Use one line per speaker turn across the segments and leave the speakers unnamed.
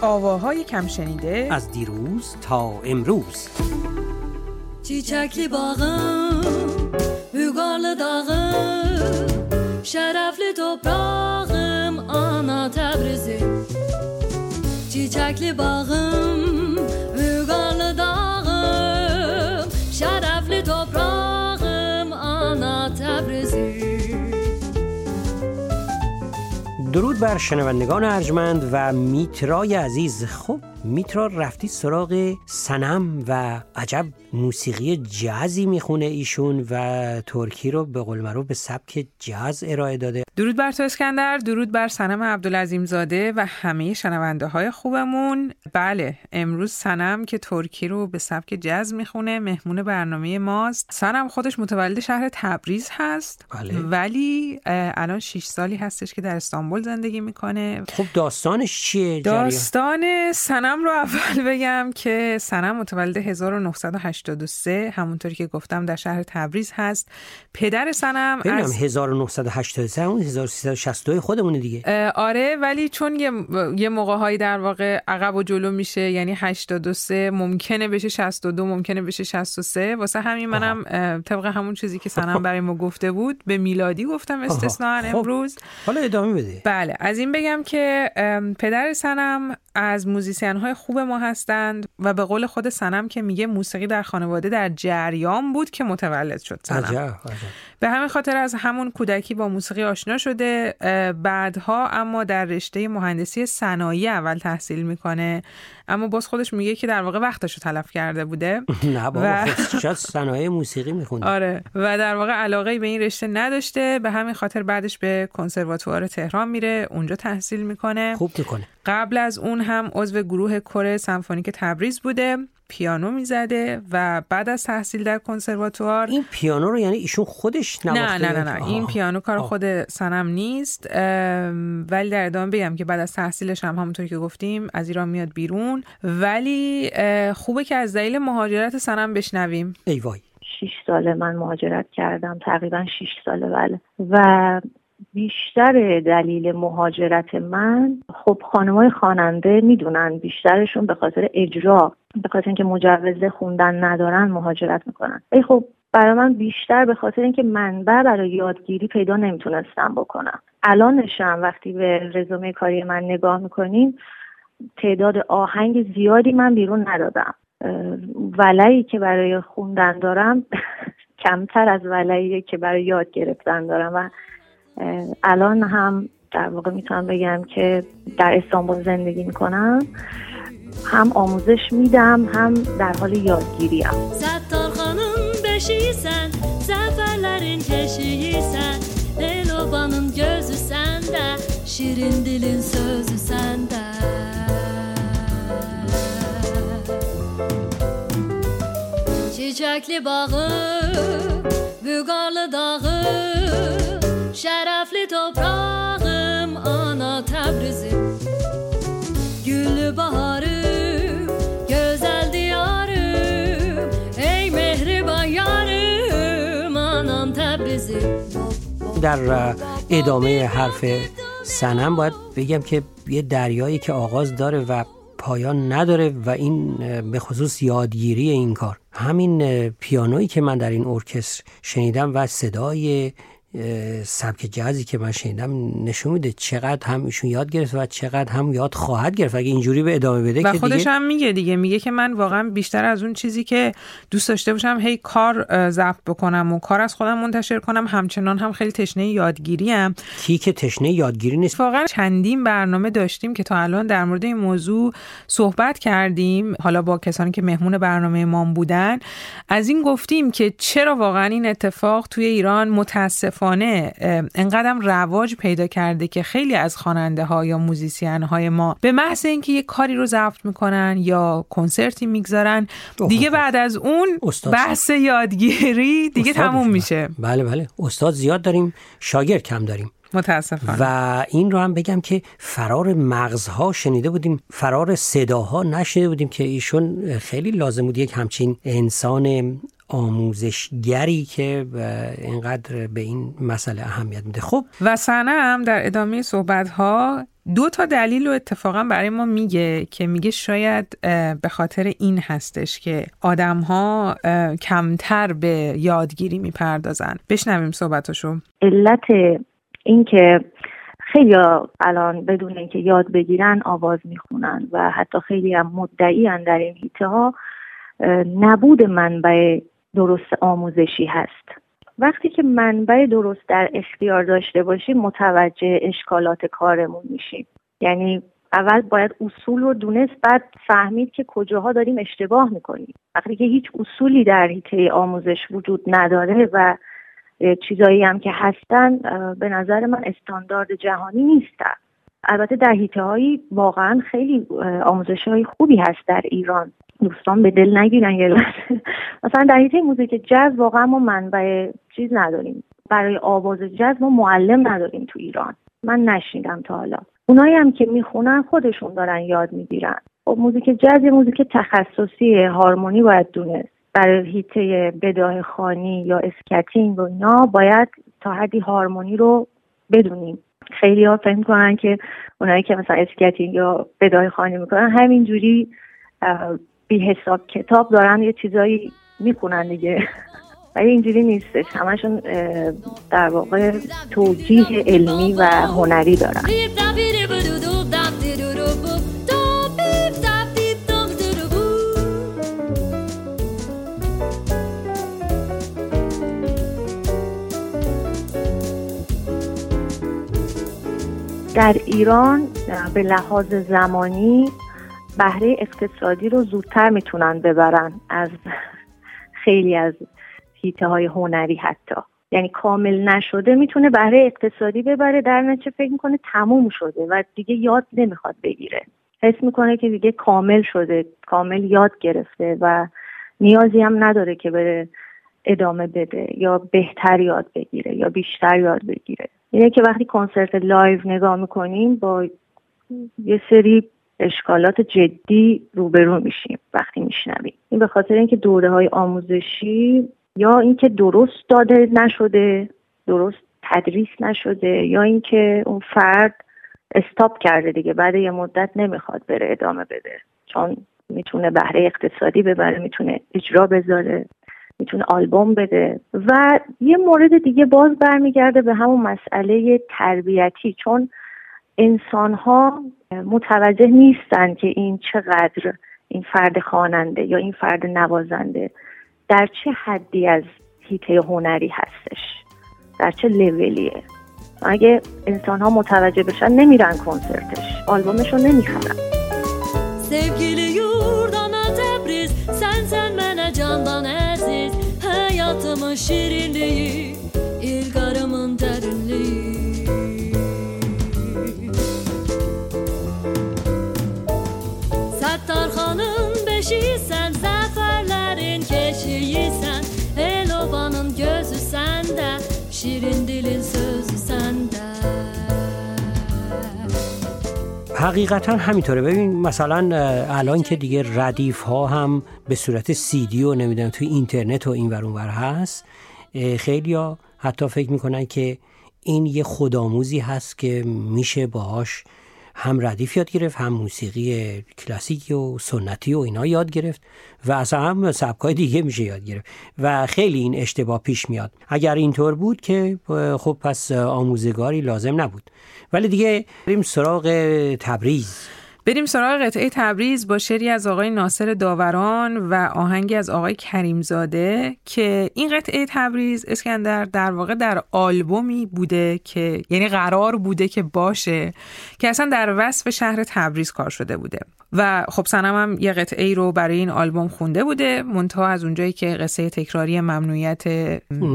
آواهای کم شنیده
از دیروز تا امروز.
چیچکی باغم بگال داغم شرفل تو پراغم آنا تبرزی چیچکی باغم بگال داغم شرفل
درود بر شنوندگان ارجمند و میترای عزیز. خب میترا رفتی سراغ سنم و عجب موسیقی جزی می‌خونه ایشون و ترکی رو به قول معروف به سبک جاز ارائه داده.
درود بر تو اسکندر درود بر سنم عبدالعظیم زاده و همه شنونده های خوبمون. بله امروز سنم که ترکی رو به سبک جز می‌خونه مهمون برنامه ماست. سنم خودش متولد شهر تبریز هست
بله.
ولی الان 6 سالی هستش که در استانبول زندگی می‌کنه.
خب داستانش چیه؟
داستان سنم رو اول بگم که سنم متولد 1983 همونطوری که گفتم در شهر تبریز هست. پدر سنم
از 1983 اون 1362 خودمونه دیگه.
آره ولی چون یه, یه موقع هایی در واقع عقب و جلو میشه یعنی 83 ممکنه بشه 62 ممکنه بشه 63 واسه همین منم طبق همون چیزی که سنم برای ما گفته بود به میلادی گفتم استثنا
خب.
امروز.
حالا ادامه بده.
بله از این بگم که پدر سنم از موزیسین های خوب ما هستند و به قول خود سنم که میگه موسیقی در خانواده در جریان بود که متولد شد سنم
عجب، عجب.
به همین خاطر از همون کودکی با موسیقی آشنا شده بعدها اما در رشته مهندسی صنایع اول تحصیل می‌کنه اما باز خودش میگه که در واقع وقتش رو تلف کرده بوده.
نه بابا و... شاید صنایع موسیقی میخونده
آره. و در واقع علاقه به این رشته نداشته. به همین خاطر بعدش به کنسرواتوار تهران میره اونجا تحصیل می‌کنه.
خوب می‌کنه
قبل از اون هم عضو گروه کره سمفونیک تبریز بوده. پیانو می‌زده و بعد از تحصیل در کنسرواتوار
این پیانو رو یعنی ایشون خودش
نه نه نه نه این پیانو کار خود سنم نیست ولی در ادامه بگم که بعد از تحصیلش هم همونطور که گفتیم از ایران میاد بیرون. ولی خوبه که از دلیل مهاجرت سنم بشنویم.
ای وای.
شیش ساله من مهاجرت کردم تقریبا شیش ساله بله. و بیشتر دلیل مهاجرت من خب خانمای خواننده می‌دونن بیشترشون به خاطر اجرا به خاطر اینکه مجوز خوندن ندارن مهاجرت می‌کنن. ای خب برای من بیشتر به خاطر اینکه منبع برای یادگیری پیدا نمی‌تونستم بکنم. الانشم وقتی به رزومه کاری من نگاه می‌کنیم تعداد آهنگ زیادی من بیرون ندادم. ولایی که برای خوندن دارم کمتر از ولایی که برای یاد گرفتن دارم و الان هم در واقع می‌تونم بگم که در استانبول زندگی می‌کنم. هم آموزش میدم هم در حال یادگیریم هم.
ستار خانم بشیسن زفرلر این کشیسن دلو بانم گزو سنده شیرین دلین سوزو سنده. چیچکلی باقی بگارلی داقی Şerefli toprağım Ana Tebrizim Güllü baharım Güzel diyarım Ey mehriban yarım Anam Tebrizim
در ادامه حرف سنم باید بگم که یه دریایی که آغاز داره و پایان نداره و این به خصوص یادگیری این کار. همین پیانویی که من در این ارکستر شنیدم و صدای سبک جزی که من شنیدم نشون میده چقدر هم ایشون یاد گرفت و چقدر هم یاد خواهد گرفت. اگه اینجوری به ادامه بده
و
که
خودش
دیگه
هم میگه دیگه میگه که من واقعا بیشتر از اون چیزی که دوست داشته باشم هی کار ضبط بکنم و کار از خودم منتشر کنم. همچنان هم خیلی تشنه یادگیری هم
کی که تشنه یادگیری نیست.
واقعا چندین برنامه داشتیم که تا الان در مورد این موضوع صحبت کردیم. حالا با کسانی که مهمون برنامه ما بودن. از این گفتیم که چرا واقعا این اتفاق توی ایران متاسفانه انقدرم رواج پیدا کرده که خیلی از خواننده ها یا موزیسین های ما به محض اینکه یه کاری رو ضبط می‌کنن یا کنسرتی می‌گذارن دیگه بعد از اون بحث یادگیری دیگه تموم
میشه.
میشه.
بله بله. استاد زیاد داریم شاگرد کم داریم.
متاسفانه.
و این رو هم بگم که فرار مغزها شنیده بودیم فرار صداها نشنیده بودیم که ایشون خیلی لازم بود یک همچین انسان آموزشگری که اینقدر به این مسئله اهمیت میده. خب
و سنم در ادامه صحبت ها دو تا دلیل رو اتفاقا برای ما میگه که میگه شاید به خاطر این هستش که آدم ها کمتر به یادگیری می‌پردازن. بشنویم صحبتاشو.
علت این که خیلی الان بدون اینکه یاد بگیرن آواز می‌خونن و حتی خیلی هم مدعی در این هیته ها نبود منبع درست آموزشی هست. وقتی که منبع درست در اختیار داشته باشیم متوجه اشکالات کارمون میشیم. یعنی اول باید اصول رو دونست بعد فهمید که کجاها داریم اشتباه می‌کنیم. وقتی که هیچ اصولی در حیطه آموزش وجود نداره و چیزایی هم که هستن به نظر من استاندارد جهانی نیستن. البته در حیطه هایی واقعا خیلی آموزش های خوبی هست در ایران. دوستان به دل نگیرن یه مثلا در حیطه موزیک جاز واقعا ما منبع چیز نداریم. برای آواز جاز ما معلم نداریم تو ایران. من نشنیدم تا حالا. اونایی هم که می‌خونن خودشون دارن یاد می‌گیرن. خب موزیک جاز یه موزیک تخصصی هارمونی باید دونست. برای حیطه بداهه خوانی یا scatting و اینا باید تا حدی هارمونی رو بدونیم. خیلی ها فکر می‌کنن که اونایی که مثلا scatting یا بداهه خوانی می‌کنن همینجوری بی حساب کتاب دارن یه چیزایی می‌کنن دیگه. ولی اینجوری نیستش. همشون در واقع توجیه علمی و هنری دارن. در ایران به لحاظ زمانی بهره اقتصادی رو زودتر می‌تونن ببرن از خیلی از حیطه های هنری حتی. یعنی کامل نشده می‌تونه بهره اقتصادی ببره در نتیجه فکر می‌کنه تموم شده و دیگه یاد نمی‌خواد بگیره. حس می‌کنه که دیگه کامل شده کامل یاد گرفته و نیازی هم نداره که بره ادامه بده یا بهتر یاد بگیره یا بیشتر یاد بگیره. اینه که وقتی کنسرت live نگاه می‌کنیم با یه سری اشکالات جدی روبرو میشیم وقتی میشنویم. این به خاطر اینکه دوره های آموزشی یا اینکه درست داده نشده درست تدریس نشده یا اینکه اون فرد استاپ کرده دیگه بعد یه مدت نمی‌خواد بره ادامه بده. چون می‌تونه بهره اقتصادی ببره می‌تونه اجرا بذاره. می‌تونه آلبوم بده. و یه مورد دیگه باز برمیگرده به همون مسئله تربیتی چون انسان ها متوجه نیستن که این چقدر این فرد خواننده یا این فرد نوازنده در چه حدی از هیته هنری هستش در چه لولیه. اگه انسان ها متوجه بشن نمیرن کنسرتش. آلبومش رو نمی‌خرن. Sevgili yurdana Tebriz Sen sen bana candan Ama şirinliği
حقیقتا همینطوره. ببین مثلا الان که دیگه ردیف ها هم به صورت سیدی و نمی‌دونم توی اینترنت و این ور هست خیلی ها حتی فکر می‌کنن که این یه خودآموزی هست که میشه باهاش هم ردیف یاد گرفت هم موسیقی کلاسیکی و سنتی و اینا یاد گرفت و اصلا هم سبکای دیگه میشه یاد گرفت و خیلی این اشتباه پیش میاد. اگر اینطور بود که خب پس آموزگاری لازم نبود. ولی دیگه بریم سراغ تبریز.
بریم سراغ قطعه تبریز با شعری از آقای ناصر داوران و آهنگی از آقای کریمزاده که این قطعه تبریز اسکندر در واقع در آلبومی بوده که یعنی قرار بوده که باشه که اصلا در وصف شهر تبریز کار شده بوده. و خب سنم هم یه قطعه ای رو برای این آلبوم خونده بوده. منتها از اونجایی که قصه تکراری ممنوعیت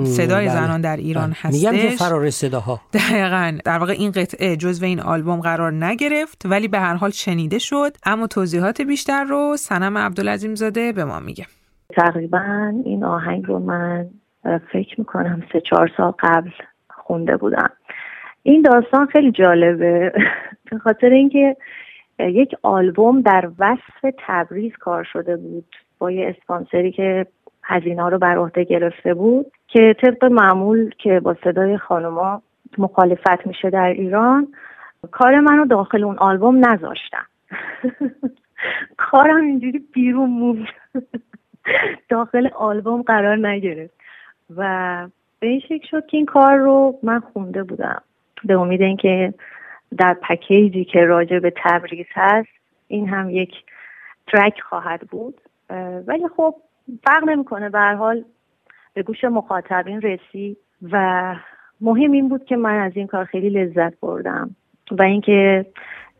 صدای بله. زنان در ایران بله. هستش
میگم که فرار صداها.
دقیقا. در واقع این قطعه جزو این آلبوم قرار نگرفت ولی به هر حال شنیده شد. اما توضیحات بیشتر رو سنم عبدالعظیم زاده به ما میگه.
تقریبا این آهنگ رو من فکر می‌کنم سه چهار سال قبل خونده بودم. این داستان خیلی جالبه. به خاطر اینکه یک آلبوم در وصف تبریز کار شده بود با یه اسپانسری که هزینه رو بر عهده گرفته بود که طبق معمول که با صدای خانوما مخالفت میشه در ایران کار منو داخل اون آلبوم نذاشتم کارم اینجوری بیرون موند. داخل آلبوم قرار نگرفت. و به این شکل شد که این کار رو من خونده بودم. به امید اینکه در پکیجی که راجع به تبریز هست این هم یک ترک خواهد بود. ولی خب فرق نمی‌کنه. به حال به گوش مخاطبین رسید و مهم این بود که من از این کار خیلی لذت بردم و اینکه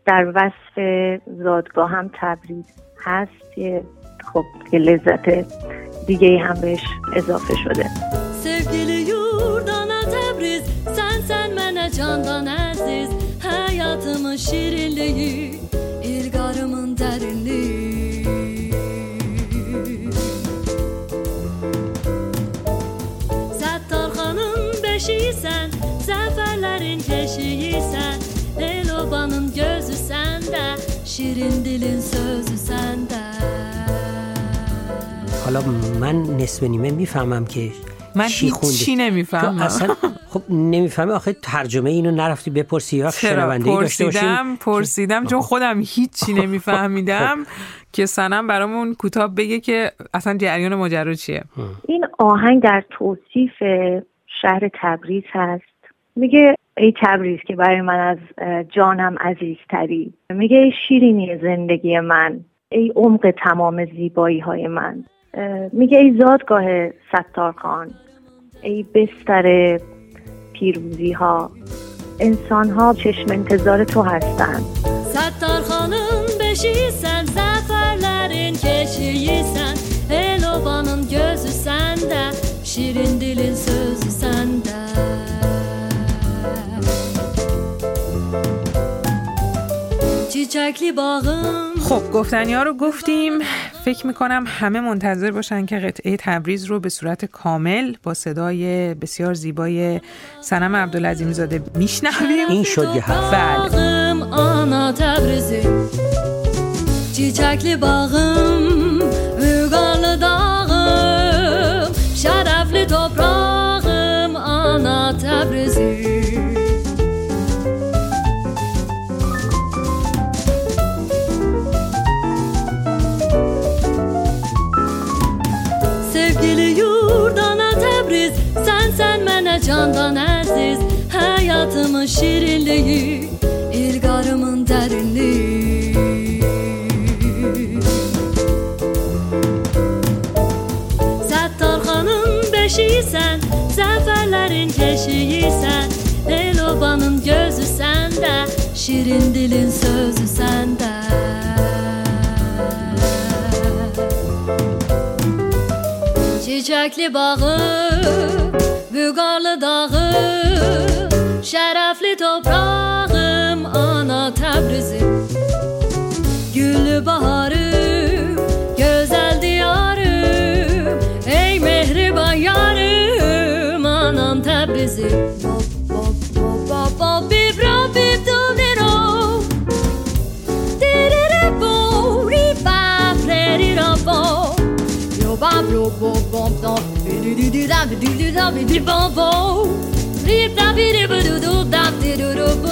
در وصف زادگاه هم تبریز هست که خب یه لذت دیگه هم بهش اضافه شده.
Hayatımın şirinliği İlgarımın derinliği Settarxanın beşiği sen Zaferlerin keşiği sen Elobanın gözü sende Şirin dilin sözü sende
حالا من نصف نیمه میفهمم که
من
چی
هیچ چی نمی‌فهمم.
تو اصلا خب نمی‌فهمی آخه ترجمه اینو نرفتی بپرسی یا شنونده داشته باشیم
پرسیدم پرسیدم چون خودم هیچی نمیفهمیدم که سنم برامون کوتاه بگه که اصلا جریان ماجرا چیه.
این آهنگ در توصیف شهر تبریز هست. میگه ای تبریز که برای من از جانم عزیزتری. میگه ای شیرینی زندگی من ای عمق تمام زیبایی های من. میگه ای زادگاه ستار خان ای بستر پیروزی ها انسان ها چشم انتظار تو هستند.
ستار خانم بشی سن زفر نرین کشی سن هلو بانم گز سن ده شیرین دیلین سوز
خب گفتنی ها رو گفتیم. فکر می‌کنم همه منتظر باشن که قطعه تبریز رو به صورت کامل با صدای بسیار زیبای سنم عبدالعظیم زاده میشنویم.
این شد یه حرف
بله
ana Təbrizim Çiçəkli bağım Aşkımın şirinliği İlgarımın derinliği. Settarhanın beşiğisən Zaferlerin keşiğisən Elobanın gözü sende Şirin dilin sözü sende. Çiçekli bağı Vügarlı dağı Şerefli toprağım ana Təbrizim. gülü baharım, gözəl diyarım, ey mehriban yarım, anam Təbrizim. Bop bop bop bop bop bip bop bip dum diro. Dirire bo ri ba pleri ro bo. Yo ba blo bo bom dom. Bi du du du da bi du du da bi du bom bom dee da dee da doo da dee doo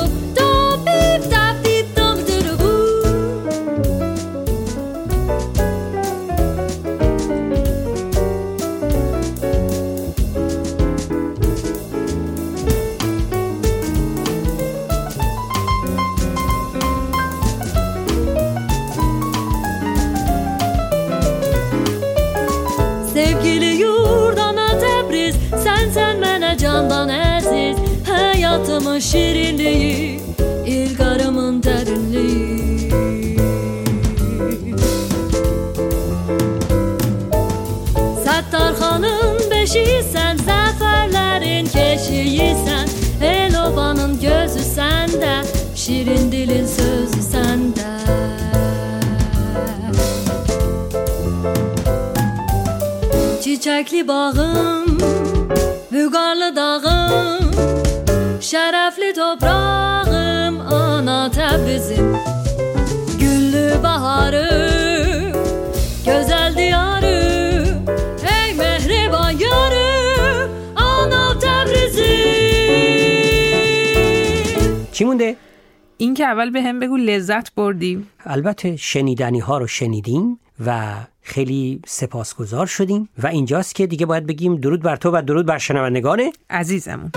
kişiyi Zaferlerin keşiği El ovanın gözü sende Şirin dilin sözü sende. Çiçekli bağım Vügarlı dağım Şerefli toprağım Ana Tebrizim.
این که اول به هم بگو لذت بردیم
البته شنیدنی ها رو شنیدیم و خیلی سپاسگزار شدیم. و اینجاست که دیگه باید بگیم درود بر تو و درود بر شنوندگان
عزیزمون.